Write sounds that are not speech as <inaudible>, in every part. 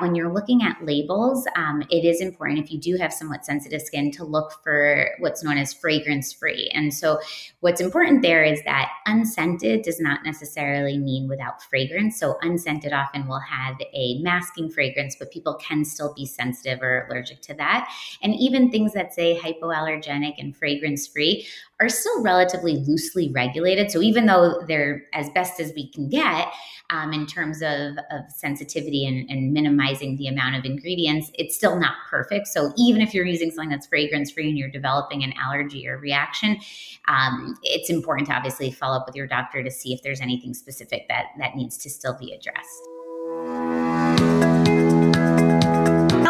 When you're looking at labels, um, it is important if you do have somewhat sensitive skin to look for what's known as fragrance free. And so, what's important there is that unscented does not necessarily mean without fragrance. So, unscented often will have a masking fragrance, but people can still be sensitive or allergic to that. And even things that say hypoallergenic and fragrance free are still relatively loosely regulated. So even though they're as best as we can get um, in terms of, of sensitivity and, and, minimizing the amount of ingredients, it's still not perfect. So even if you're using something that's fragrance free and you're developing an allergy or reaction, um, it's important to obviously follow up with your doctor to see if there's anything specific that that needs to still be addressed.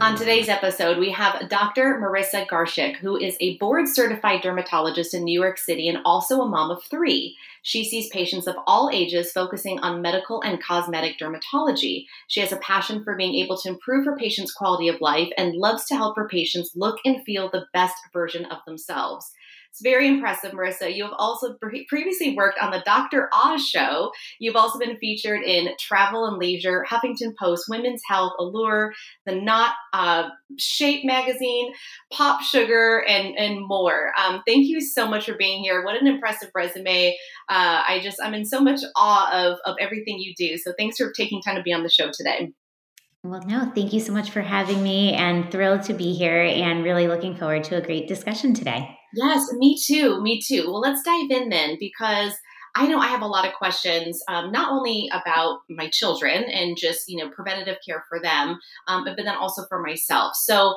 On today's episode, we have Dr. Marisa Garshick, who is a board certified dermatologist in New York City and also a mom of three. She sees patients of all ages focusing on medical and cosmetic dermatology. She has a passion for being able to improve her patients' quality of life and loves to help her patients look and feel the best version of themselves. It's very impressive, Marisa. You have also pre- previously worked on the Dr. Oz show. You've also been featured in Travel and Leisure, Huffington Post, Women's Health, Allure, The Knot, uh, Shape Magazine, Popsugar, and and more. Um, thank you so much for being here. What an impressive resume. Uh, I just I'm in so much awe of of everything you do. So thanks for taking time to be on the show today. Well, no, thank you so much for having me and thrilled to be here and really looking forward to a great discussion today. Yes, me too. Me too. Well, let's dive in then because I know I have a lot of questions, um, not only about my children and just, you know, preventative care for them, um, but, but then also for myself. So,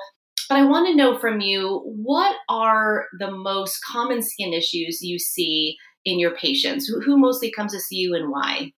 but I want to know from you what are the most common skin issues you see in your patients? Who, who mostly comes to see you and why?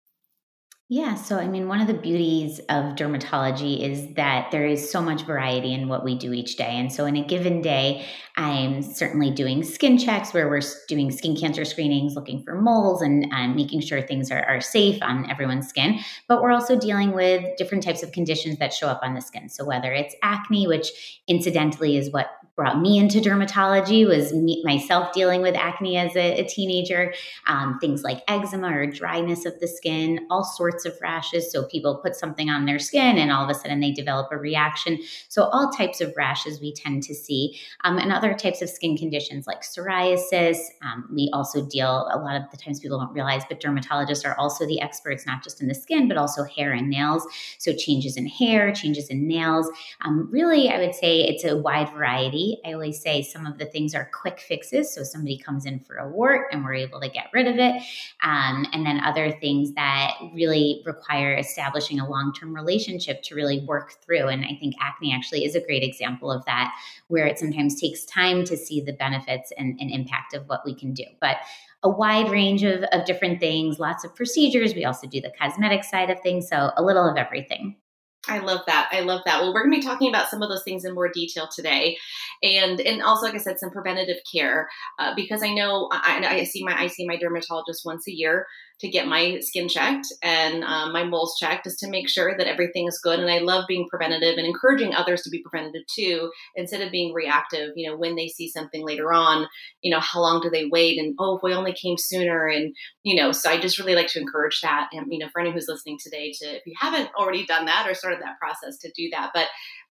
Yeah, so I mean, one of the beauties of dermatology is that there is so much variety in what we do each day. And so, in a given day, I'm certainly doing skin checks where we're doing skin cancer screenings, looking for moles and, and making sure things are, are safe on everyone's skin. But we're also dealing with different types of conditions that show up on the skin. So, whether it's acne, which incidentally is what brought me into dermatology was me, myself dealing with acne as a, a teenager, um, things like eczema or dryness of the skin, all sorts of rashes. So people put something on their skin and all of a sudden they develop a reaction. So all types of rashes we tend to see, um, and other types of skin conditions like psoriasis. Um, we also deal a lot of the times people don't realize, but dermatologists are also the experts not just in the skin but also hair and nails. So changes in hair, changes in nails. Um, really, I would say it's a wide variety I always say some of the things are quick fixes. So somebody comes in for a wart and we're able to get rid of it. Um, and then other things that really require establishing a long term relationship to really work through. And I think acne actually is a great example of that, where it sometimes takes time to see the benefits and, and impact of what we can do. But a wide range of, of different things, lots of procedures. We also do the cosmetic side of things. So a little of everything. I love that. I love that. Well, we're going to be talking about some of those things in more detail today, and and also, like I said, some preventative care uh, because I know I, I, see my I see my dermatologist once a year, to get my skin checked and um, my moles checked just to make sure that everything is good. And I love being preventative and encouraging others to be preventative too, instead of being reactive. You know, when they see something later on, you know, how long do they wait? And oh, if we only came sooner, and you know, so I just really like to encourage that. And you know, for anyone who's listening today, to if you haven't already done that or started that process, to do that. But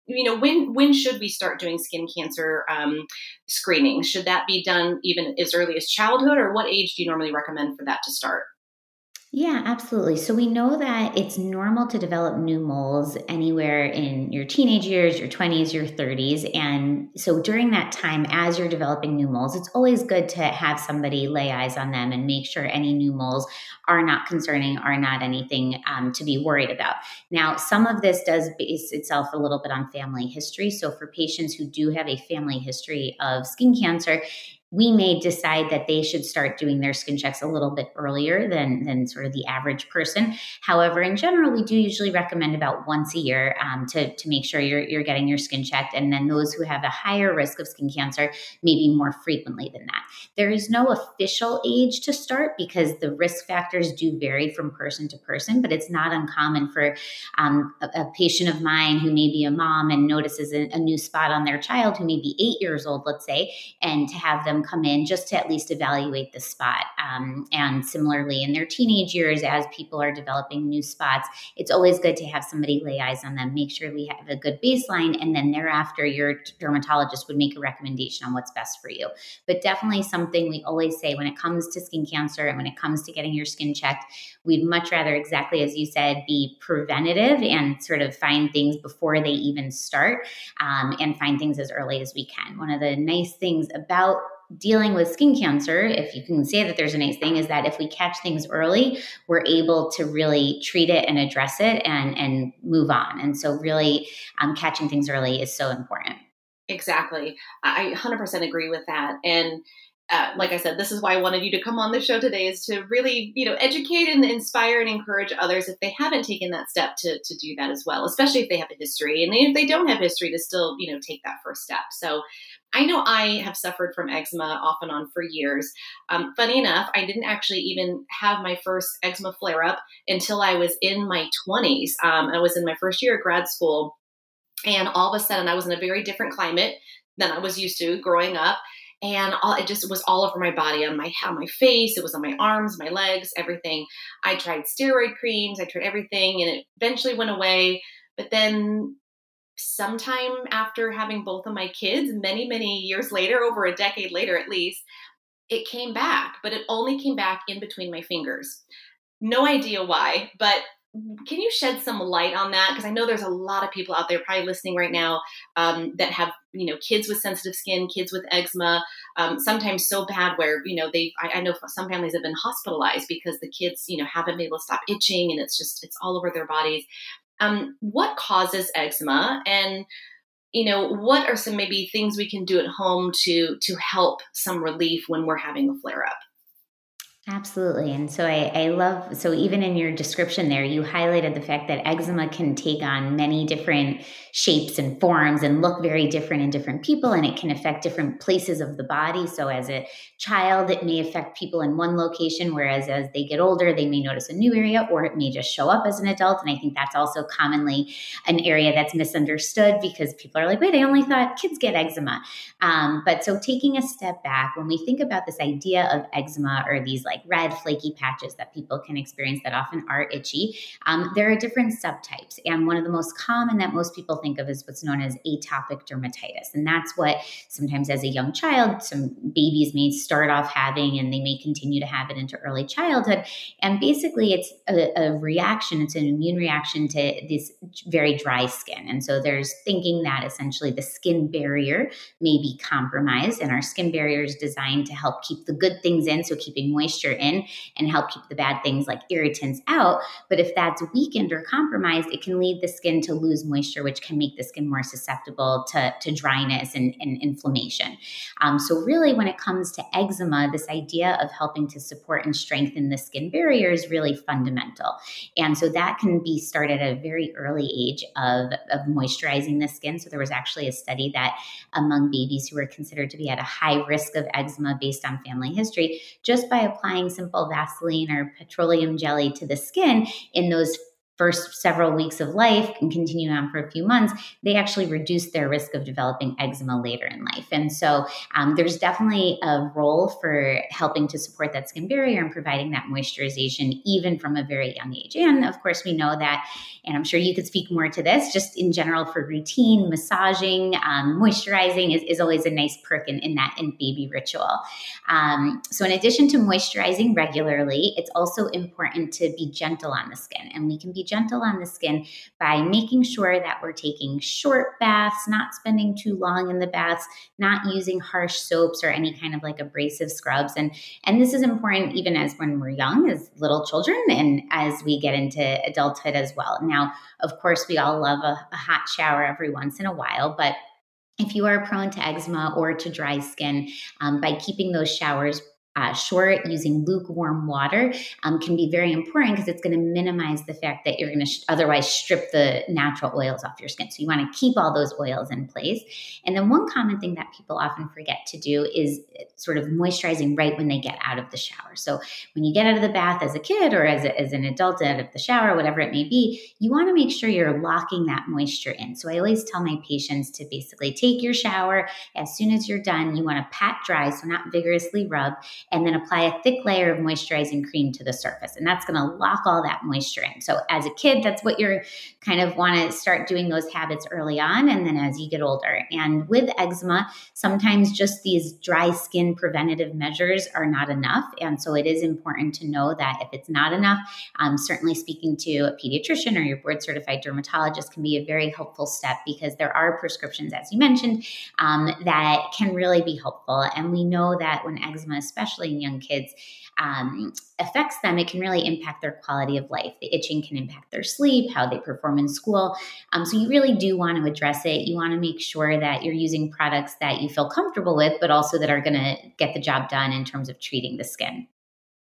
you know when when should we start doing skin cancer um, screening should that be done even as early as childhood or what age do you normally recommend for that to start Yeah, absolutely. So we know that it's normal to develop new moles anywhere in your teenage years, your 20s, your 30s. And so during that time, as you're developing new moles, it's always good to have somebody lay eyes on them and make sure any new moles are not concerning, are not anything um, to be worried about. Now, some of this does base itself a little bit on family history. So for patients who do have a family history of skin cancer, we may decide that they should start doing their skin checks a little bit earlier than, than sort of the average person. However, in general, we do usually recommend about once a year um, to, to make sure you're, you're getting your skin checked. And then those who have a higher risk of skin cancer, maybe more frequently than that. There is no official age to start because the risk factors do vary from person to person, but it's not uncommon for um, a, a, patient of mine who may be a mom and notices a, a new spot on their child who may be eight years old, let's say, and to have them come in just to at least evaluate the spot. Um, and similarly, in their teenage years, as people are developing new spots, it's always good to have somebody lay eyes on them, make sure we have a good baseline, and then thereafter, your dermatologist would make a recommendation on what's best for you. But definitely something we always say when it comes to skin cancer and when it comes to getting your skin checked, we'd much rather, exactly as you said, be preventative and sort of find things before they even start um, and find things as early as we can. One of the nice things about dealing with skin cancer, if you can say that there's a nice thing, is that if we catch things early, we're able to really treat it and address it and and move on. And so, really, um, catching things early is so important. Exactly, I 100% agree with that. And uh, like I said, this is why I wanted you to come on the show today is to really, you know, educate and inspire and encourage others if they haven't taken that step to, to do that as well, especially if they have a history. And if they don't have history, to still, you know, take that first step. So I know I have suffered from eczema off and on for years. Um, funny enough, I didn't actually even have my first eczema flare up until I was in my 20s. Um, I was in my first year of grad school. And all of a sudden, I was in a very different climate than I was used to growing up and all it just was all over my body on my on my face it was on my arms my legs everything i tried steroid creams i tried everything and it eventually went away but then sometime after having both of my kids many many years later over a decade later at least it came back but it only came back in between my fingers. No idea why but can you shed some light on that? Because i know there's a lot of people out there probably listening right now um, that have you know kids with sensitive skin kids with eczema um, sometimes so bad where you know they I, I, know some families have been hospitalized because the kids you know haven't been able to stop itching and it's just it's all over their bodies um, what causes eczema and you know what are some maybe things we can do at home to to help some relief when we're having a flare up Absolutely. And so I, I, love, so even in your description there, you highlighted the fact that eczema can take on many different shapes and forms and look very different in different people, and it can affect different places of the body. So as a child, it may affect people in one location, whereas as they get older, they may notice a new area, or it may just show up as an adult. And I think that's also commonly an area that's misunderstood because people are like, wait, I only thought kids get eczema. Um, but so taking a step back, when we think about this idea of eczema or these like red flaky patches that people can experience that often are itchy. Um, there are different subtypes, and one of the most common that most people think of is what's known as atopic dermatitis, and that's what sometimes as a young child, some babies may start off having, and they may continue to have it into early childhood. And basically, it's a, a reaction; it's an immune reaction to this very dry skin, and so there's thinking that essentially the skin barrier may be compromised, and our skin barrier is designed to help keep the good things in, so keeping moisture moisture in and help keep the bad things like irritants out. But if that's weakened or compromised, it can lead the skin to lose moisture, which can make the skin more susceptible to, to dryness and, and inflammation. Um, so, really, when it comes to eczema, this idea of helping to support and strengthen the skin barrier is really fundamental. And so, that can be started at a very early age of, of moisturizing the skin. So, there was actually a study that among babies who were considered to be at a high risk of eczema based on family history, just by applying applying simple Vaseline or petroleum jelly to the skin in those first several weeks of life and continue on for a few months, they actually reduce their risk of developing eczema later in life. And so um, there's definitely a role for helping to support that skin barrier and providing that moisturization even from a very young age. And of course, we know that, and I'm sure you could speak more to this, just in general for routine massaging, um, moisturizing is, is always a nice perk in, in that in baby ritual. Um, so in addition to moisturizing regularly, it's also important to be gentle on the skin. And we can be gentle on the skin by making sure that we're taking short baths, not spending too long in the baths, not using harsh soaps or any kind of like abrasive scrubs. And and this is important even as when we're young, as little children, and as we get into adulthood as well. Now, of course, we all love a, a hot shower every once in a while, but if you are prone to eczema or to dry skin, um, by keeping those showers uh, short using lukewarm water um, can be very important because it's going to minimize the fact that you're going to sh- otherwise strip the natural oils off your skin. So you want to keep all those oils in place. And then one common thing that people often forget to do is uh, sort of moisturizing right when they get out of the shower. So when you get out of the bath as a kid or as, a, as an adult out of the shower, whatever it may be, you want to make sure you're locking that moisture in. So I always tell my patients to basically take your shower as soon as you're done. You want to pat dry, so not vigorously rub and then apply a thick layer of moisturizing cream to the surface. And that's going to lock all that moisture in. So as a kid, that's what you're kind of want to start doing those habits early on. And then as you get older. And with eczema, sometimes just these dry skin preventative measures are not enough. And so it is important to know that if it's not enough, um, certainly speaking to a pediatrician or your board certified dermatologist can be a very helpful step because there are prescriptions, as you mentioned, um, that can really be helpful. And we know that when eczema, especially especially in young kids, um, affects them, it can really impact their quality of life. The itching can impact their sleep, how they perform in school. Um, so you really do want to address it. You want to make sure that you're using products that you feel comfortable with, but also that are going to get the job done in terms of treating the skin.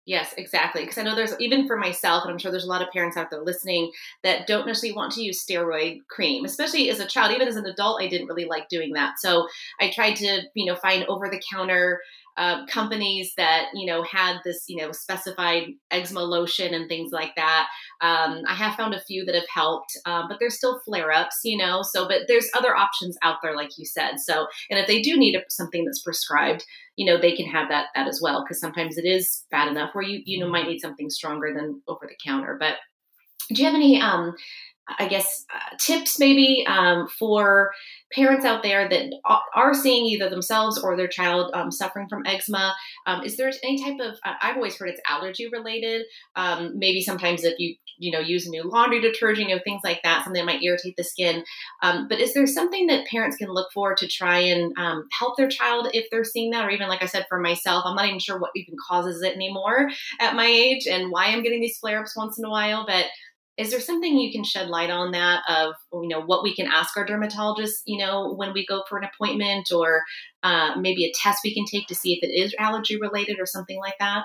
Yes, exactly. Because I know there's even for myself, and I'm sure there's a lot of parents out there listening that don't necessarily want to use steroid cream, especially as a child. Even as an adult, I didn't really like doing that. So I tried to, you know, find over the counter uh, companies that you know had this you know specified eczema lotion and things like that. Um, I have found a few that have helped, um, but there's still flare ups, you know. So, but there's other options out there, like you said. So, and if they do need a, something that's prescribed, you know, they can have that that as well because sometimes it is bad enough where you you know might need something stronger than over the counter. But do you have any um, I guess, uh, tips maybe um, for parents out there that are seeing either themselves or their child um, suffering from eczema? Um, is there any type of, I've always heard it's allergy related. Um, maybe sometimes if you, you know, use a new laundry detergent, you know, things like that, something that might irritate the skin. Um, but is there something that parents can look for to try and um, help their child if they're seeing that? Or even, like I said, for myself, I'm not even sure what even causes it anymore at my age and why I'm getting these flare ups once in a while. But is there something you can shed light on that of you know what we can ask our dermatologist you know when we go for an appointment or uh, maybe a test we can take to see if it is allergy related or something like that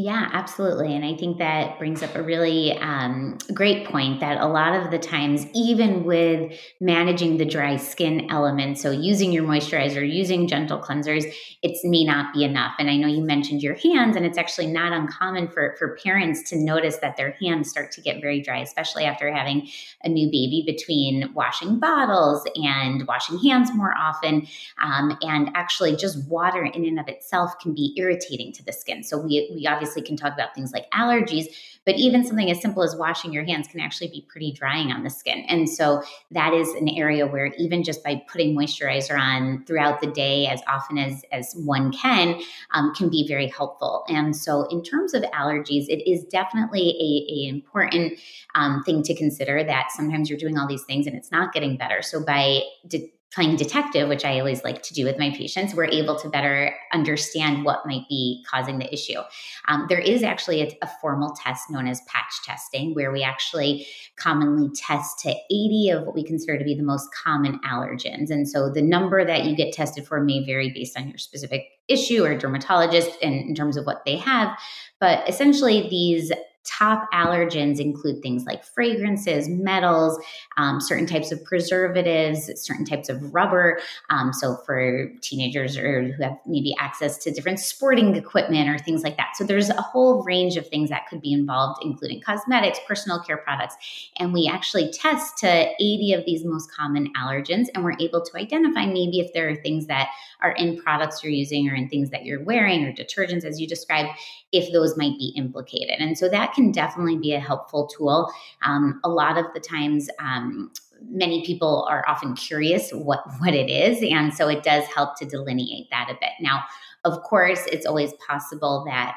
yeah, absolutely. And I think that brings up a really um, great point that a lot of the times, even with managing the dry skin element, so using your moisturizer, using gentle cleansers, it may not be enough. And I know you mentioned your hands, and it's actually not uncommon for, for parents to notice that their hands start to get very dry, especially after having a new baby between washing bottles and washing hands more often. Um, and actually, just water in and of itself can be irritating to the skin. So we, we obviously can talk about things like allergies, but even something as simple as washing your hands can actually be pretty drying on the skin. And so that is an area where even just by putting moisturizer on throughout the day as often as, as one can, um, can be very helpful. And so in terms of allergies, it is definitely a, a important um, thing to consider that sometimes you're doing all these things and it's not getting better. So by de- playing detective, which I always like to do with my patients, we're able to better understand what might be causing the issue. Um, there is actually a, a, formal test known as patch testing, where we actually commonly test to 80 of what we consider to be the most common allergens. And so the number that you get tested for may vary based on your specific issue or dermatologist in, in terms of what they have. But essentially, these top allergens include things like fragrances, metals, um, certain types of preservatives, certain types of rubber. Um, so for teenagers or who have maybe access to different sporting equipment or things like that. So there's a whole range of things that could be involved, including cosmetics, personal care products. And we actually test to 80 of these most common allergens, and we're able to identify maybe if there are things that are in products you're using or in things that you're wearing or detergents, as you described, if those might be implicated. And so that can definitely be a helpful tool. Um, a lot of the times, um, many people are often curious what what it is and so it does help to delineate that a bit now of course it's always possible that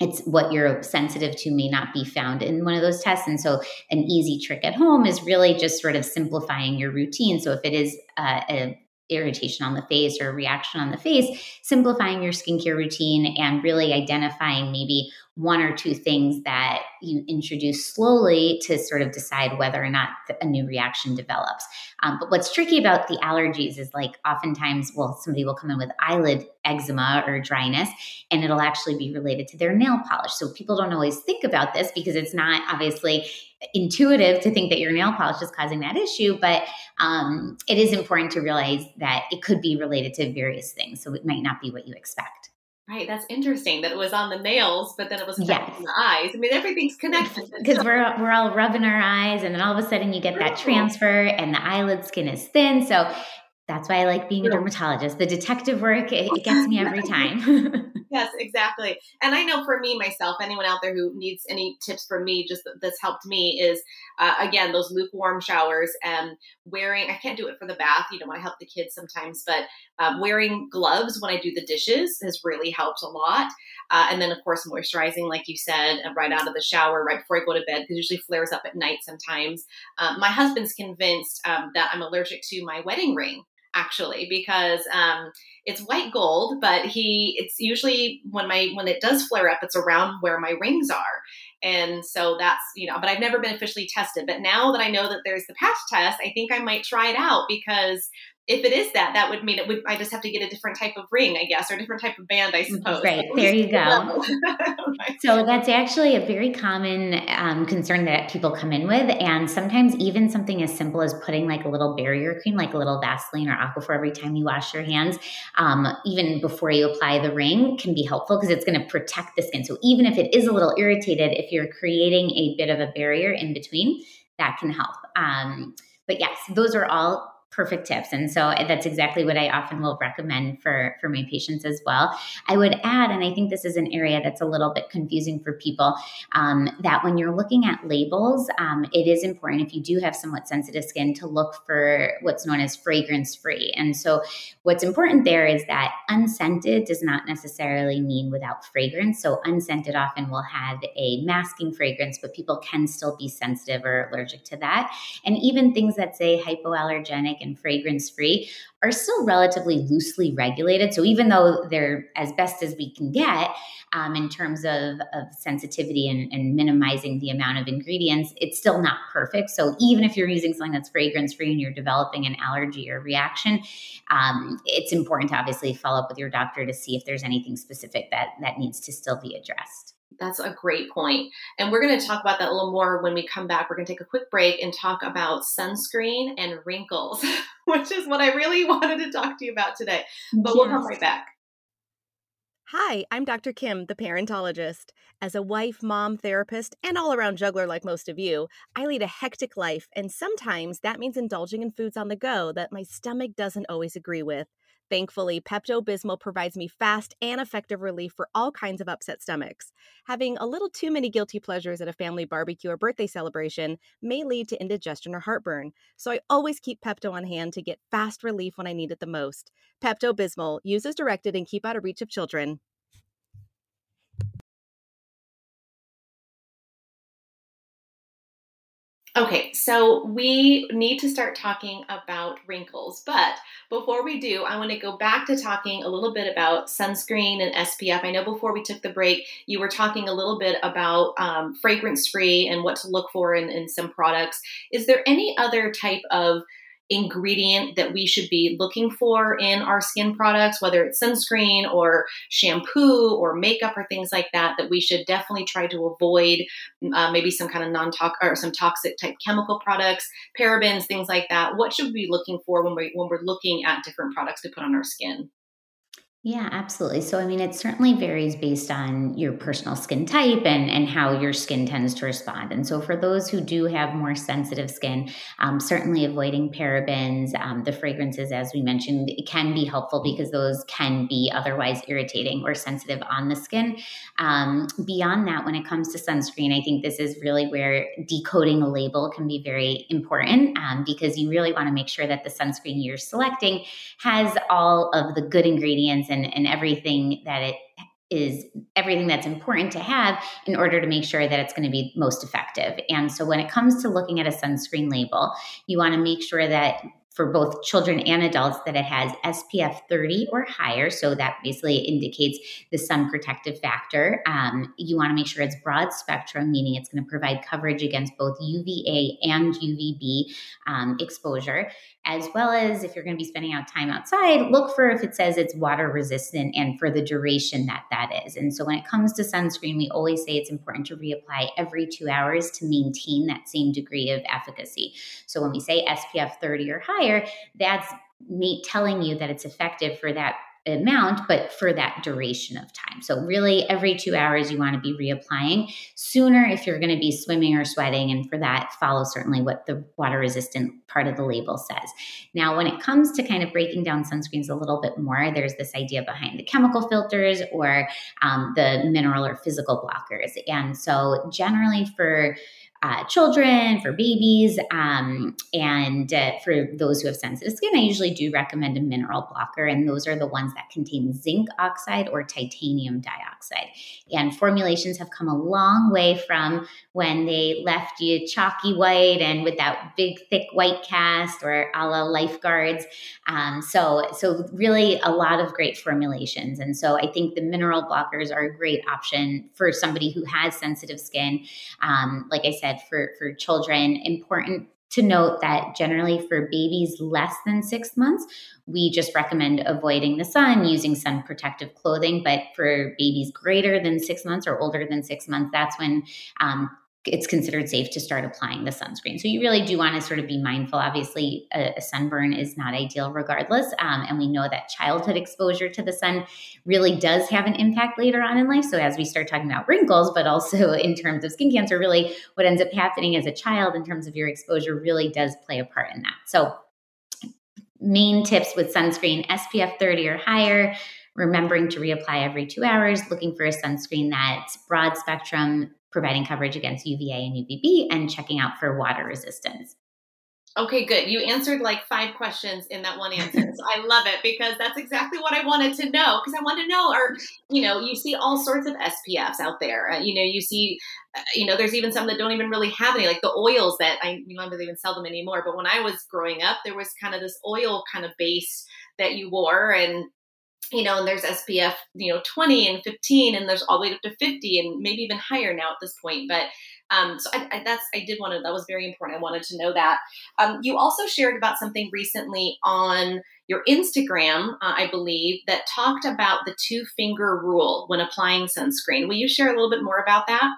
it's what you're sensitive to may not be found in one of those tests. And so, an easy trick at home is really just sort of simplifying your routine. So, if it is uh, a irritation on the face or reaction on the face, simplifying your skincare routine and really identifying maybe one or two things that you introduce slowly to sort of decide whether or not a new reaction develops. Um, but what's tricky about the allergies is like oftentimes, well, somebody will come in with eyelid eczema or dryness, and it'll actually be related to their nail polish. So people don't always think about this because it's not obviously intuitive to think that your nail polish is causing that issue, but um, it is important to realize that it could be related to various things. So it might not be what you expect. Right, that's interesting that it was on the nails, but then it was yes. on the eyes. I mean, everything's connected <laughs> because we're we're all rubbing our eyes, and then all of a sudden you get that transfer, and the eyelid skin is thin. So that's why I like being a dermatologist. The detective work it, it gets me every <laughs> time. <laughs> yes, exactly. And I know for me myself, anyone out there who needs any tips from me, just that's helped me is uh, again those lukewarm showers and wearing. I can't do it for the bath, you know, I help the kids sometimes, but um, wearing gloves when I do the dishes has really helped a lot. Uh, and then of course moisturizing, like you said, uh, right out of the shower, right before I go to bed, because usually flares up at night sometimes. Um, my husband's convinced um, that I'm allergic to my wedding ring actually because um, it's white gold but he it's usually when my when it does flare up it's around where my rings are. And so that's you know but i've never been officially tested. But now that i know that there's the patch test i think i might try it out because if it is that, that would mean it would. I just have to get a different type of ring, I guess, or a different type of band, I suppose. Right there, you go. <laughs> So that's actually a very common um, concern that people come in with, and sometimes even something as simple as putting like a little barrier cream, like a little Vaseline or Aquaphor, every time you wash your hands, um, even before you apply the ring, can be helpful because it's going to protect the skin. So even if it is a little irritated, if you're creating a bit of a barrier in between, that can help. Um, but yes, those are all perfect tips. And so that's exactly what i often will recommend for for my patients as well. I would add and i think this is an area that's a little bit confusing for people um, that when you're looking at labels um, it is important if you do have somewhat sensitive skin to look for what's known as fragrance free and so what's important there is that unscented does not necessarily mean without fragrance. So unscented often will have a masking fragrance but people can still be sensitive or allergic to that. And even things that say hypoallergenic and fragrance free are still relatively loosely regulated. So even though they're as best as we can get um, in terms of, of sensitivity and, and, minimizing the amount of ingredients, it's still not perfect. So even if you're using something that's fragrance free and you're developing an allergy or reaction, um, it's important to obviously follow up with your doctor to see if there's anything specific that that needs to still be addressed. That's a great point. And we're going to talk about that a little more when we come back. We're going to take a quick break and talk about sunscreen and wrinkles, <laughs> which is what I really <laughs> wanted to talk to you about today. But yes. we'll come right back. Hi, I'm Dr. Kim, the parentologist. As a wife, mom, therapist, and all around juggler like most of you, I lead a hectic life, and sometimes that means indulging in foods on the go that my stomach doesn't always agree with. Thankfully, Pepto Bismol provides me fast and effective relief for all kinds of upset stomachs. Having a little too many guilty pleasures at a family barbecue or birthday celebration may lead to indigestion or heartburn, so I always keep Pepto on hand to get fast relief when I need it the most. Pepto Bismol, use as directed and keep out of reach of children. Okay, so we need to start talking about wrinkles. But before we do, I want to go back to talking a little bit about sunscreen and SPF. I know before we took the break, you were talking a little bit about um, fragrance free and what to look for in, in some products. Is there any other type of ingredient that we should be looking for in our skin products, whether it's sunscreen or shampoo or makeup or things like that, that we should definitely try to avoid uh, maybe some kind of non toxic or some toxic type chemical products, parabens, things like that. What should we be looking for when we when we're looking at different products to put on our skin? Yeah, absolutely. So, I mean, it certainly varies based on your personal skin type and, and how your skin tends to respond. And so, for those who do have more sensitive skin, um, certainly avoiding parabens, um, the fragrances, as we mentioned, can be helpful because those can be otherwise irritating or sensitive on the skin. Um, beyond that, when it comes to sunscreen, I think this is really where decoding a label can be very important um, because you really want to make sure that the sunscreen you're selecting has all of the good ingredients and, and everything that it is everything that's important to have in order to make sure that it's going to be most effective. And so when it comes to looking at a sunscreen label, you want to make sure that for both children and adults that it has SPF 30 or higher. So that basically indicates the sun protective factor. Um, you want to make sure it's broad spectrum, meaning it's going to provide coverage against both UVA and UVB um, exposure as well as if you're going to be spending out time outside, look for if it says it's water resistant and for the duration that that is. And so when it comes to sunscreen, we always say it's important to reapply every two hours to maintain that same degree of efficacy. So when we say SPF 30 or higher, that's me telling you that it's effective for that amount, but for that duration of time. So, really, every two hours, you want to be reapplying sooner if you're going to be swimming or sweating. And for that, follow certainly what the water resistant part of the label says. Now, when it comes to kind of breaking down sunscreens a little bit more, there's this idea behind the chemical filters or um, the mineral or physical blockers. And so, generally, for uh, children, for babies, um, and uh, for those who have sensitive skin, I usually do recommend a mineral blocker, and those are the ones that contain zinc oxide or titanium dioxide. And formulations have come a long way from when they left you chalky white and with that big thick white cast or a la lifeguards. Um, so, so really a lot of great formulations, and so I think the mineral blockers are a great option for somebody who has sensitive skin. Um, like I said said, for, for children, important to note that generally for babies less than six months, we just recommend avoiding the sun, using sun protective clothing. But for babies greater than six months or older than six months, that's when um, it's considered safe to start applying the sunscreen. So you really do want to sort of be mindful. Obviously, a, a sunburn is not ideal regardless. Um, and we know that childhood exposure to the sun really does have an impact later on in life. So as we start talking about wrinkles, but also <laughs> in terms of skin cancer, really what ends up happening as a child in terms of your exposure really does play a part in that. So main tips with sunscreen SPF 30 or higher remembering to reapply every two hours, looking for a sunscreen that's broad spectrum, providing coverage against UVA and UVB, and checking out for water resistance. Okay, good. You answered like five questions in that one answer. so I love it because that's exactly what I wanted to know. Because I wanted to know, or, you know, you see all sorts of SPFs out there. Uh, you know, you see, uh, you know, there's even some that don't even really have any, like the oils that I, you know, they even sell them anymore. But when I was growing up, there was kind of this oil kind of base that you wore. And you know, and there's SPF, you know, 20 and 15, and there's all the way up to 50 and maybe even higher now at this point. But um, so I, I, that's I did want to that was very important. I wanted to know that. Um, you also shared about something recently on your Instagram, uh, I believe, that talked about the two finger rule when applying sunscreen. Will you share a little bit more about that?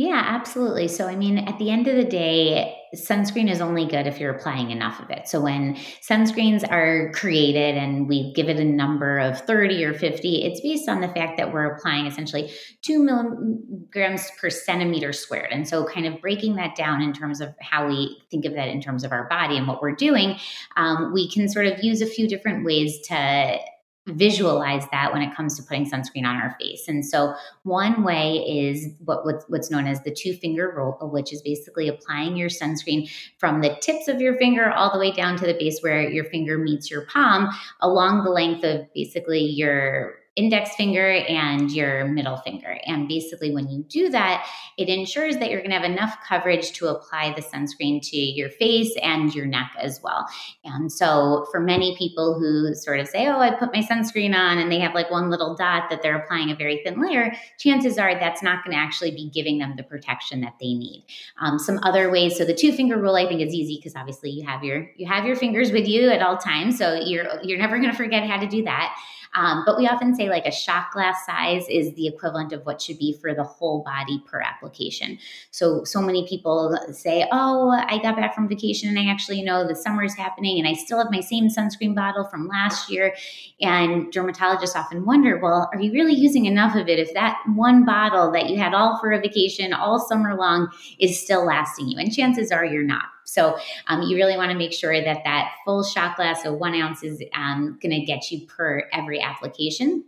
Yeah, absolutely. So, I mean, at the end of the day, sunscreen is only good if you're applying enough of it. So, when sunscreens are created and we give it a number of 30 or 50, it's based on the fact that we're applying essentially two milligrams per centimeter squared. And so, kind of breaking that down in terms of how we think of that in terms of our body and what we're doing, um, we can sort of use a few different ways to visualize that when it comes to putting sunscreen on our face. And so one way is what what's, what's known as the two finger rule, which is basically applying your sunscreen from the tips of your finger all the way down to the base where your finger meets your palm along the length of basically your index finger and your middle finger. And basically, when you do that, it ensures that you're going to have enough coverage to apply the sunscreen to your face and your neck as well. And so, for many people who sort of say, Oh, I put my sunscreen on, and they have like one little dot that they're applying a very thin layer, chances are that's not going to actually be giving them the protection that they need. Um, some other ways, so the two finger rule I think is easy because obviously you have your you have your fingers with you at all times, so you're you're never going to forget how to do that. Um, but we often say like a shot glass size is the equivalent of what should be for the whole body per application. So, so many people say, Oh, I got back from vacation and I actually know the summer is happening and I still have my same sunscreen bottle from last year. And dermatologists often wonder, Well, are you really using enough of it if that one bottle that you had all for a vacation all summer long is still lasting you? And chances are you're not. So um, you really want to make sure that that full shot glass of one ounce is um, going to get you per every application.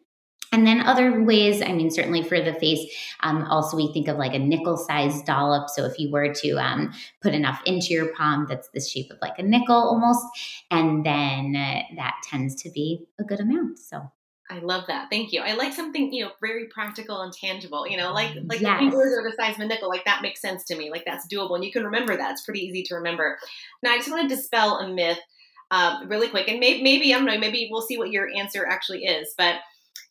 And then other ways, I mean, certainly for the face, um, also we think of like a nickel sized dollop. So if you were to um, put enough into your palm, that's the shape of like a nickel almost. And then uh, that tends to be a good amount. So I love that. Thank you. I like something, you know, very practical and tangible. You know, like like yes. the fingers are the size of a nickel. Like that makes sense to me. Like that's doable, and you can remember that. It's pretty easy to remember. Now, I just want to dispel a myth um, really quick, and maybe, maybe I don't know. Maybe we'll see what your answer actually is. But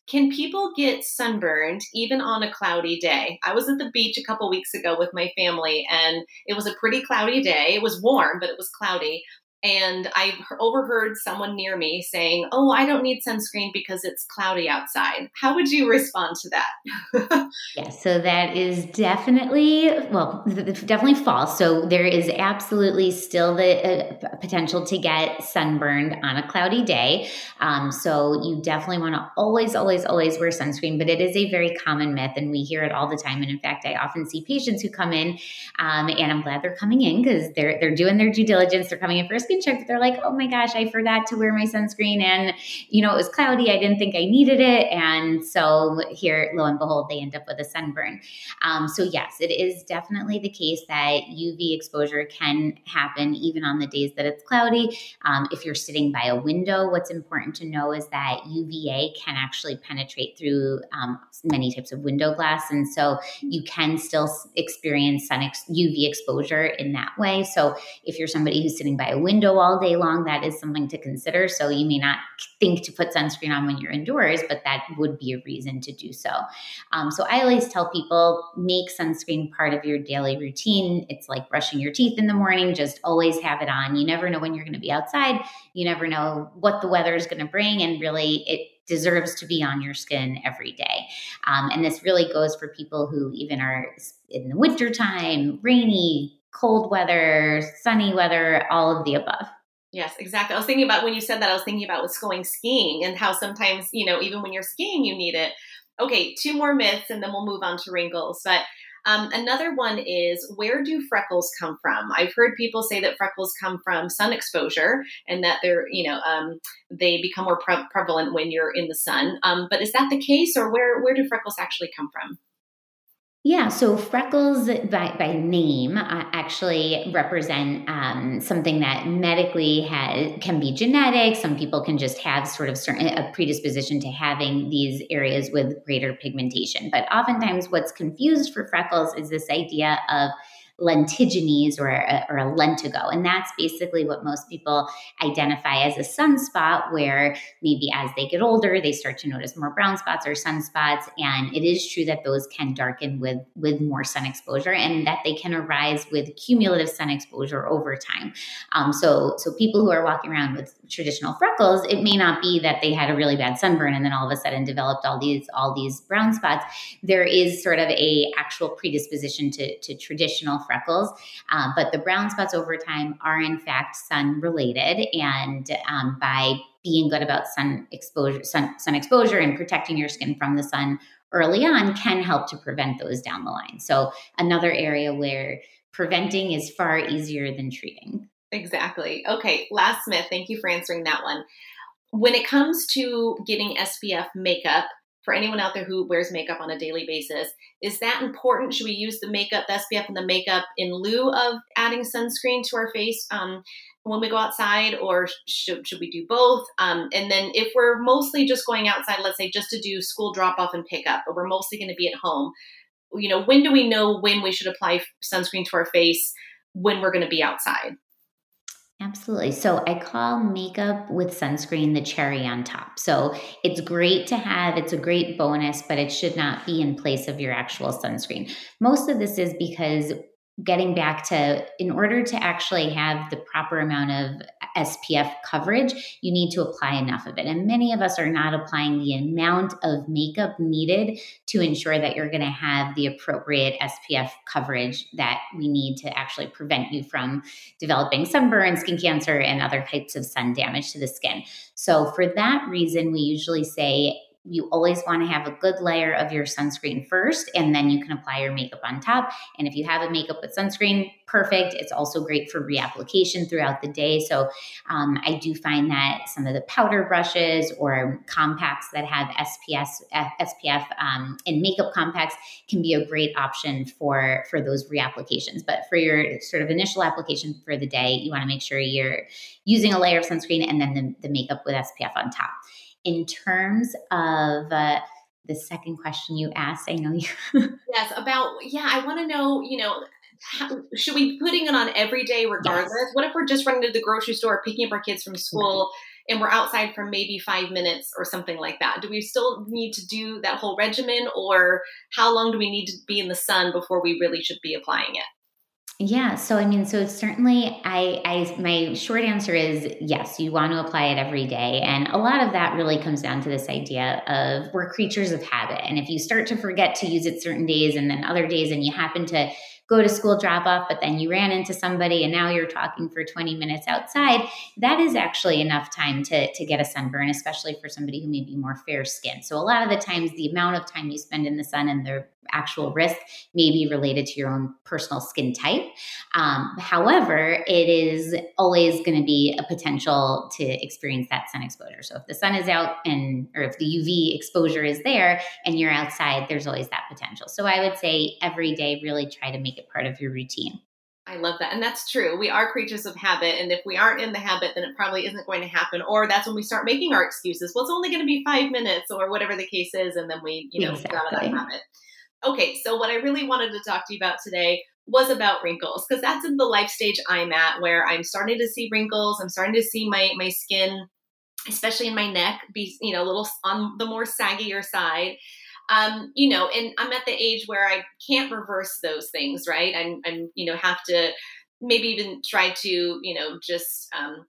can people get sunburned even on a cloudy day? I was at the beach a couple weeks ago with my family, and it was a pretty cloudy day. It was warm, but it was cloudy and I overheard someone near me saying, "Oh, I don't need sunscreen because it's cloudy outside." How would you respond to that? <laughs> yeah, so that is definitely well, definitely false. So there is absolutely still the uh, potential to get sunburned on a cloudy day. Um, so you definitely want to always, always, always wear sunscreen. But it is a very common myth, and we hear it all the time. And in fact, I often see patients who come in, um, and I'm glad they're coming in because they're they're doing their due diligence. They're coming in for a skin check, but they're like, oh my gosh, I forgot to wear my sunscreen. And, you know, it was cloudy. I didn't think I needed it. And so here, lo and behold, they end up with a sunburn. Um, so, yes, it is definitely the case that UV exposure can happen even on the days that it's cloudy. Um, if you're sitting by a window, what's important to know is that UVA can actually penetrate through um, many types of window glass. And so you can still experience sun ex- UV exposure in that way. So, if you're somebody who's sitting by a window, window all day long, that is something to consider. So you may not think to put sunscreen on when you're indoors, but that would be a reason to do so. Um, so I always tell people make sunscreen part of your daily routine. It's like brushing your teeth in the morning, just always have it on. You never know when you're going to be outside, you never know what the weather is going to bring, and really it deserves to be on your skin every day. Um, and this really goes for people who even are in the wintertime, rainy, cold weather, sunny weather, all of the above. Yes, exactly. I was thinking about when you said that, I was thinking about with going skiing and how sometimes, you know, even when you're skiing, you need it. Okay, two more myths and then we'll move on to wrinkles. But um, another one is where do freckles come from? I've heard people say that freckles come from sun exposure and that they're, you know, um, they become more pre- prevalent when you're in the sun. Um, but is that the case or where, where do freckles actually come from? Yeah, so freckles by, by name uh, actually represent um, something that medically has, can be genetic. Some people can just have sort of certain, a predisposition to having these areas with greater pigmentation. But oftentimes, what's confused for freckles is this idea of lentigines or a, or a lentigo. And that's basically what most people identify as a sunspot, where maybe as they get older, they start to notice more brown spots or sunspots. And it is true that those can darken with, with more sun exposure and that they can arise with cumulative sun exposure over time. Um, so, so people who are walking around with traditional freckles, it may not be that they had a really bad sunburn and then all of a sudden developed all these all these brown spots. There is sort of a actual predisposition to, to traditional freckles, um, but the brown spots over time are in fact sun related, and um, by being good about sun exposure, sun, sun exposure, and protecting your skin from the sun early on can help to prevent those down the line. So another area where preventing is far easier than treating. Exactly. Okay, last myth. Thank you for answering that one. When it comes to getting SPF makeup, for anyone out there who wears makeup on a daily basis, is that important? Should we use the makeup, the SPF, and the makeup in lieu of adding sunscreen to our face? Um, when we go outside, or should, should we do both? Um, and then if we're mostly just going outside, let's say just to do school drop off and pick up, but we're mostly going to be at home, you know, when do we know when we should apply sunscreen to our face when we're going to be outside? Absolutely. So I call makeup with sunscreen the cherry on top. So it's great to have, it's a great bonus, but it should not be in place of your actual sunscreen. Most of this is because getting back to in order to actually have the proper amount of SPF coverage, you need to apply enough of it. And many of us are not applying the amount of makeup needed to ensure that you're going to have the appropriate SPF coverage that we need to actually prevent you from developing sunburn, skin cancer, and other types of sun damage to the skin. So, for that reason, we usually say you always want to have a good layer of your sunscreen first, and then you can apply your makeup on top. And if you have a makeup with sunscreen, perfect. It's also great for reapplication throughout the day. So um, I do find that some of the powder brushes or compacts that have SPF, SPF um, and makeup compacts can be a great option for for those reapplications. But for your sort of initial application for the day, you want to make sure you're using a layer of sunscreen and then the, the makeup with SPF on top in terms of uh, the second question you asked, I know you. <laughs> yes, about, yeah, I want to know, you know, how, should we be putting it on every day regardless? Yes. What if we're just running to the grocery store, picking up our kids from school, and we're outside for maybe five minutes or something like that? Do we still need to do that whole regimen, or how long do we need to be in the sun before we really should be applying it? Yeah, so I mean, so certainly, I, I, my short answer is yes. You want to apply it every day, and a lot of that really comes down to this idea of we're creatures of habit, and if you start to forget to use it certain days, and then other days, and you happen to go to school drop off, but then you ran into somebody and now you're talking for 20 minutes outside, that is actually enough time to, to get a sunburn, especially for somebody who may be more fair skinned. So a lot of the times, the amount of time you spend in the sun and the actual risk may be related to your own personal skin type. Um, however, it is always going to be a potential to experience that sun exposure. So if the sun is out and, or if the UV exposure is there and you're outside, there's always that potential. So I would say every day, really try to make it part of your routine. I love that. And that's true. We are creatures of habit. And if we aren't in the habit, then it probably isn't going to happen. Or that's when we start making our excuses. Well, it's only going to be five minutes or whatever the case is. And then we, you know, exactly. out of that habit. Okay, so what I really wanted to talk to you about today was about wrinkles because that's in the life stage I'm at where I'm starting to see wrinkles. I'm starting to see my my skin, especially in my neck, be you know a little on the more saggier side. Um, you know, and I'm at the age where I can't reverse those things, right? I'm, I'm you know, have to maybe even try to, you know, just um,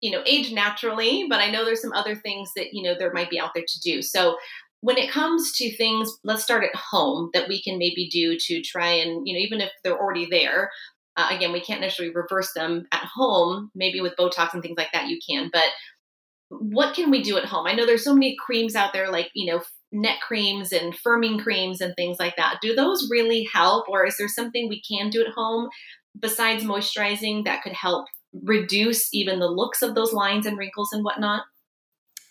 you know, age naturally, but I know there's some other things that, you know, there might be out there to do. So when it comes to things, let's start at home that we can maybe do to try and, you know, even if they're already there, uh, again, we can't necessarily reverse them at home. Maybe with Botox and things like that, you can. But what can we do at home? I know there's so many creams out there, like, you know, neck creams and firming creams and things like that. Do those really help? Or is there something we can do at home besides moisturizing that could help reduce even the looks of those lines and wrinkles and whatnot?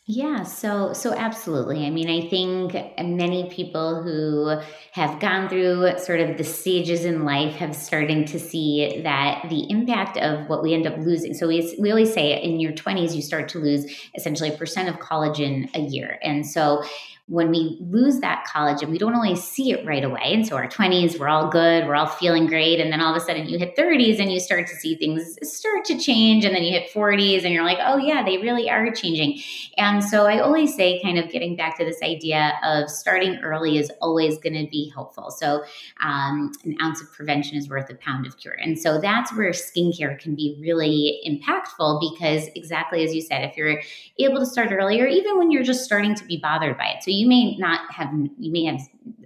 Yeah, so so absolutely. I mean, I think many people who have gone through sort of the stages in life have starting to see that the impact of what we end up losing. So we we always say in your 20s you start to lose essentially a percent of collagen a year. And so when we lose that collagen, we don't always see it right away. And so our 20s, we're all good, we're all feeling great. And then all of a sudden you hit 30s and you start to see things start to change. And then you hit 40s and you're like, oh, yeah, they really are changing. And so I always say, kind of getting back to this idea of starting early is always going to be helpful. So um, an ounce of prevention is worth a pound of cure. And so that's where skincare can be really impactful because, exactly as you said, if you're able to start earlier, even when you're just starting to be bothered by it. So you may not have you may have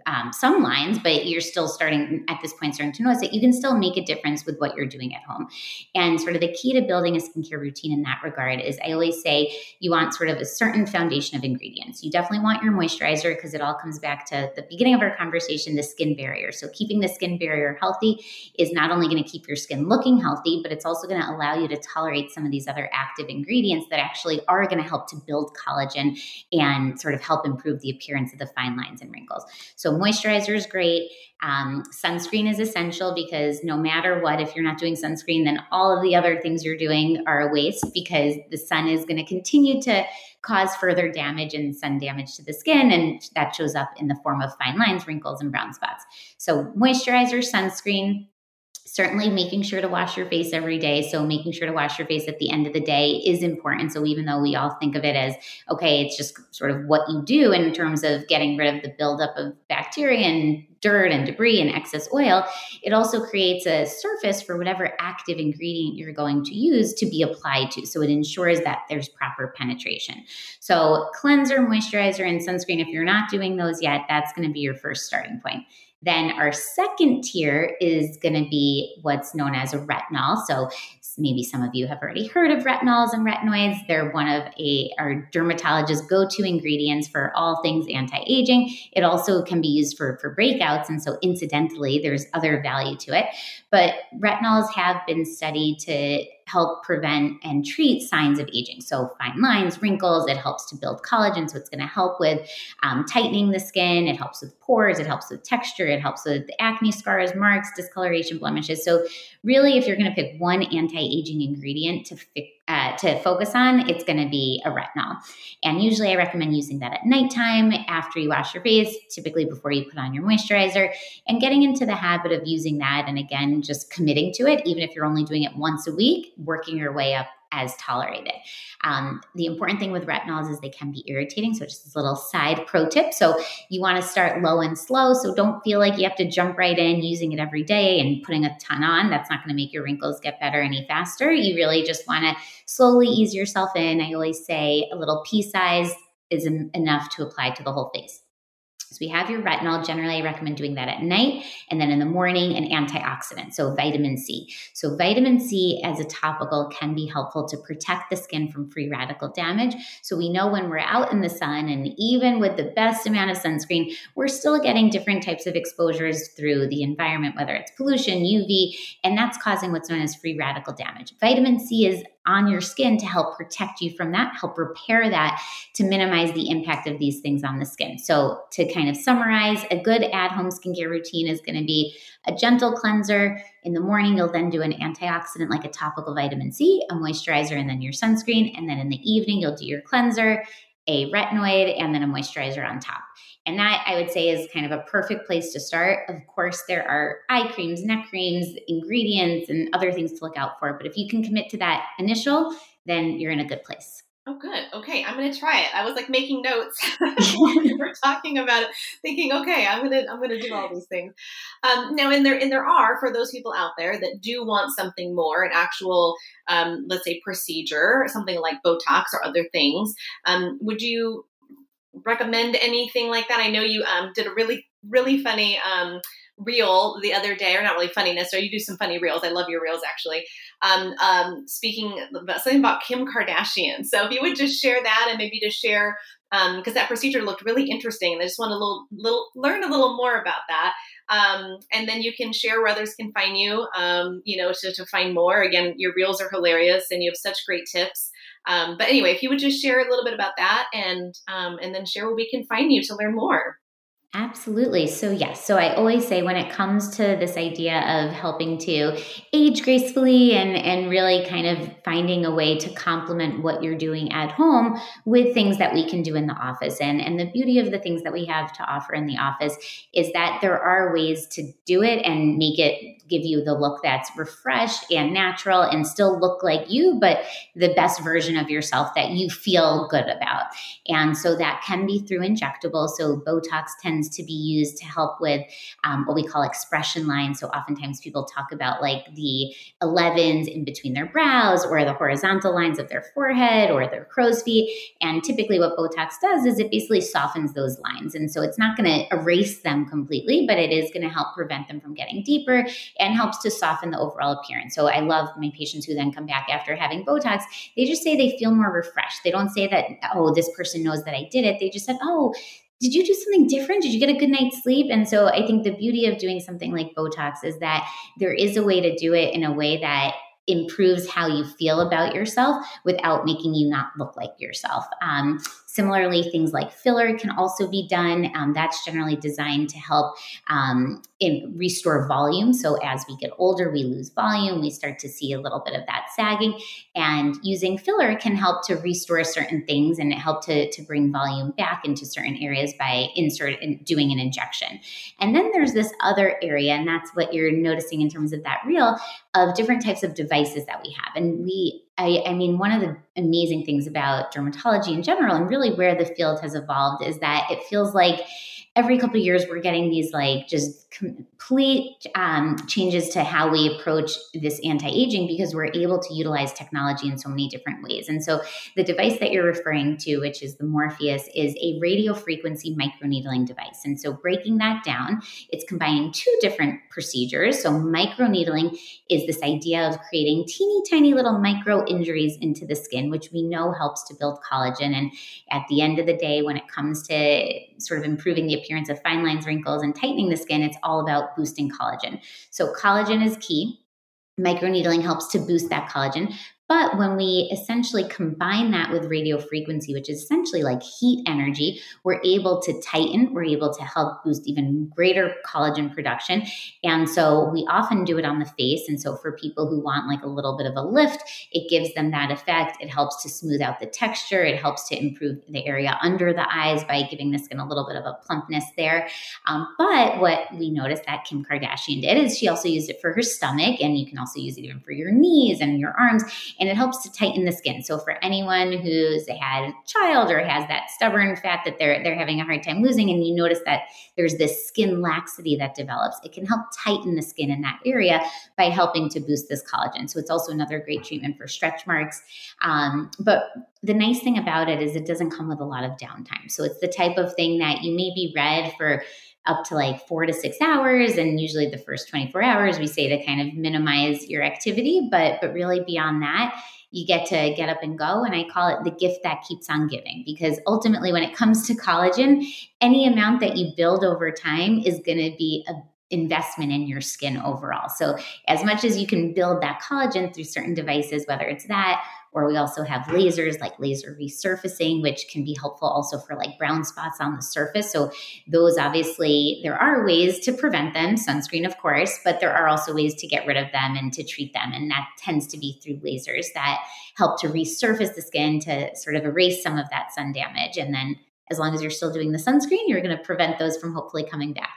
um, some lines, but you're still starting at this point starting to notice that you can still make a difference with what you're doing at home. And sort of the key to building a skincare routine in that regard is I always say you want sort of a certain foundation of ingredients. You definitely want your moisturizer because it all comes back to the beginning of our conversation, the skin barrier. So keeping the skin barrier healthy is not only going to keep your skin looking healthy, but it's also going to allow you to tolerate some of these other active ingredients that actually are going to help to build collagen and sort of help improve the appearance of the fine lines and wrinkles. So moisturizer is great. Um, sunscreen is essential because no matter what, if you're not doing sunscreen, then all of the other things you're doing are a waste because the sun is going to continue to cause further damage and sun damage to the skin. And that shows up in the form of fine lines, wrinkles, and brown spots. So, moisturizer, sunscreen, certainly making sure to wash your face every day. So, making sure to wash your face at the end of the day is important. So, even though we all think of it as okay, it's just sort of what you do in terms of getting rid of the buildup of bacteria and dirt and debris and excess oil, it also creates a surface for whatever active ingredient you're going to use to be applied to. So, it ensures that there's proper penetration. So, cleanser, moisturizer, and sunscreen, if you're not doing those yet, that's going to be your first starting point. Then our second tier is going to be what's known as a retinol. So maybe some of you have already heard of retinols and retinoids. They're one of a, our dermatologist's go-to ingredients for all things anti-aging. It also can be used for, for breakouts. And so incidentally, there's other value to it. But retinols have been studied to help prevent and treat signs of aging. So, fine lines, wrinkles, it helps to build collagen. So, it's going to help with um, tightening the skin. It helps with pores. It helps with texture. It helps with acne scars, marks, discoloration, blemishes. So, really, if you're going to pick one anti aging ingredient to fix uh, to focus on, it's going to be a retinol. And usually I recommend using that at nighttime after you wash your face, typically before you put on your moisturizer, and getting into the habit of using that. And again, just committing to it, even if you're only doing it once a week, working your way up as tolerated. Um, the important thing with retinols is they can be irritating. So, just this little side pro tip. So, you want to start low and slow. So, don't feel like you have to jump right in using it every day and putting a ton on. That's not going to make your wrinkles get better any faster. You really just want to slowly ease yourself in. I always say a little pea size is enough to apply to the whole face. So we have your retinol. Generally, I recommend doing that at night. And then in the morning, an antioxidant, so vitamin C. So vitamin C as a topical can be helpful to protect the skin from free radical damage. So we know when we're out in the sun, and even with the best amount of sunscreen, we're still getting different types of exposures through the environment, whether it's pollution, UV, and that's causing what's known as free radical damage. Vitamin C is on your skin to help protect you from that, help repair that to minimize the impact of these things on the skin. So, to kind of summarize, a good at home skincare routine is going to be a gentle cleanser. In the morning, you'll then do an antioxidant like a topical vitamin C, a moisturizer, and then your sunscreen. And then in the evening, you'll do your cleanser, a retinoid, and then a moisturizer on top. And that I would say is kind of a perfect place to start. Of course, there are eye creams, neck creams, ingredients, and other things to look out for. But if you can commit to that initial, then you're in a good place. Oh, good. Okay, I'm gonna try it. I was like making notes <laughs> <laughs> we were talking about it, thinking, okay, I'm gonna I'm gonna do all these things. Um, now, and there and there are for those people out there that do want something more, an actual, um, let's say, procedure, something like Botox or other things. Um, would you recommend anything like that? I know you um, did a really, really funny um, reel the other day, or not really funny necessarily. You do some funny reels. I love your reels actually. Um, um, speaking about something about Kim Kardashian. So if you would just share that and maybe just share because um, that procedure looked really interesting, and I just want to little, little learn a little more about that. Um, and then you can share where others can find you. Um, you know, to, to find more. Again, your reels are hilarious, and you have such great tips. Um, but anyway, if you would just share a little bit about that, and um, and then share where we can find you to learn more. Absolutely. So, yes. So, I always say when it comes to this idea of helping to age gracefully and, and really kind of finding a way to complement what you're doing at home with things that we can do in the office. And, and the beauty of the things that we have to offer in the office is that there are ways to do it and make it give you the look that's refreshed and natural and still look like you, but the best version of yourself that you feel good about. And so that can be through injectables. So Botox tends to be used to help with um, what we call expression lines. So oftentimes people talk about like the 11s in between their brows or the horizontal lines of their forehead or their crow's feet. And typically what Botox does is it basically softens those lines. And so it's not going to erase them completely, but it is going to help prevent them from getting deeper and helps to soften the overall appearance. So I love my patients who then come back after having Botox. They just say they feel more refreshed. They don't say that, oh, this person knows that I did it. They just said, oh, did you do something different? Did you get a good night's sleep? And so I think the beauty of doing something like Botox is that there is a way to do it in a way that improves how you feel about yourself without making you not look like yourself. Um, Similarly, things like filler can also be done. Um, that's generally designed to help um, restore volume. So as we get older, we lose volume, we start to see a little bit of that sagging. And using filler can help to restore certain things and it help to, to bring volume back into certain areas by insert and doing an injection. And then there's this other area, and that's what you're noticing in terms of that reel of different types of devices that we have. And we I, I, mean, one of the amazing things about dermatology in general, and really where the field has evolved, is that it feels like every couple of years we're getting these like just complete um, changes to how we approach this anti-aging because we're able to utilize technology in so many different ways. And so the device that you're referring to which is the Morpheus is a radio frequency microneedling device. And so breaking that down it's combining two different procedures. So microneedling is this idea of creating teeny tiny little micro injuries into the skin which we know helps to build collagen. And at the end of the day when it comes to sort of improving the appearance of fine lines, wrinkles, and tightening the skin, it's all about boosting collagen. So, collagen is key. Microneedling helps to boost that collagen, but when we essentially combine that with radio frequency, which is essentially like heat energy, we're able to tighten, we're able to help boost even greater collagen production. And so we often do it on the face. And so for people who want like a little bit of a lift, it gives them that effect. It helps to smooth out the texture, it helps to improve the area under the eyes by giving the skin a little bit of a plumpness there. Um, but what we noticed that Kim Kardashian did is she also used it for her stomach, and you can also use it even for your knees and your arms and it helps to tighten the skin. So for anyone who's had a child or has that stubborn fat that they're they're having a hard time losing, and you notice that there's this skin laxity that develops, it can help tighten the skin in that area by helping to boost this collagen. So it's also another great treatment for stretch marks. Um, but the nice thing about it is it doesn't come with a lot of downtime. So it's the type of thing that you may be read for up to like four to six hours and usually the first 24 hours we say to kind of minimize your activity but but really beyond that you get to get up and go and i call it the gift that keeps on giving because ultimately when it comes to collagen any amount that you build over time is going to be a investment in your skin overall. So, as much as you can build that collagen through certain devices, whether it's that or we also have lasers like laser resurfacing, which can be helpful also for like brown spots on the surface. So, those obviously, there are ways to prevent them, sunscreen, of course, but there are also ways to get rid of them and to treat them. And that tends to be through lasers that help to resurface the skin to sort of erase some of that sun damage. And then, as long as you're still doing the sunscreen, you're going to prevent those from hopefully coming back.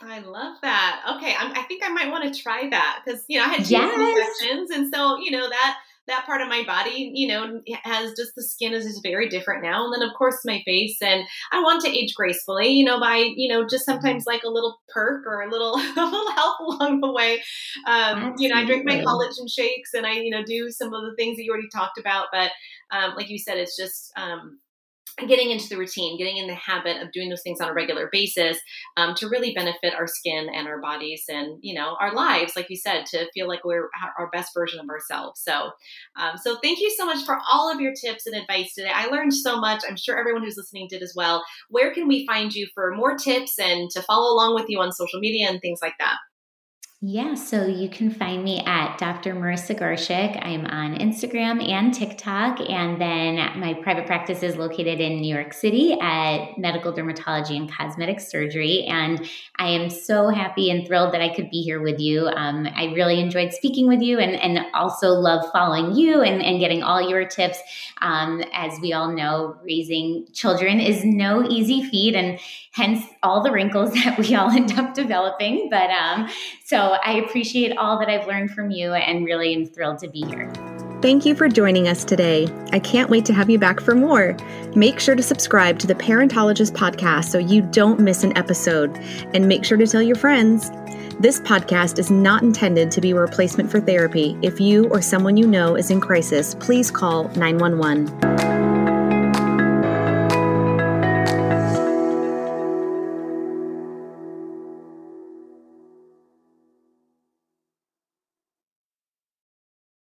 I love that. Okay, I'm, i think I might want to try that because you know I had yes. questions, and so you know that that part of my body, you know, has just the skin is just very different now. And then of course my face and I want to age gracefully, you know, by, you know, just sometimes like a little perk or a little, <laughs> a little help along the way. Um, you know, I drink my collagen shakes and I, you know, do some of the things that you already talked about. But um, like you said, it's just, um, getting into the routine, getting in the habit of doing those things on a regular basis um, to really benefit our skin and our bodies and you know our lives, like you said, to feel like we're our best version of ourselves. So, um, so thank you so much for all of your tips and advice today. I learned so much. I'm sure everyone who's listening did as well. Where can we find you for more tips and to follow along with you on social media and things like that? Yeah, so you can find me at Dr. Marisa Garshick. I'm on Instagram and TikTok. And then my private practice is located in New York City at Medical Dermatology and Cosmetic Surgery. And I am so happy and thrilled that I could be here with you. Um, I really enjoyed speaking with you and, and also love following you and, and getting all your tips. Um, as we all know, raising children is no easy feat. And hence all the wrinkles <laughs> that we all end up developing. But um, so I appreciate all that I've learned from you and really am thrilled to be here. Thank you for joining us today. I can't wait to have you back for more. Make sure to subscribe to the Parentologist podcast so you don't miss an episode, and make sure to tell your friends. This podcast is not intended to be a replacement for therapy. If you or someone you know is in crisis, please call 911.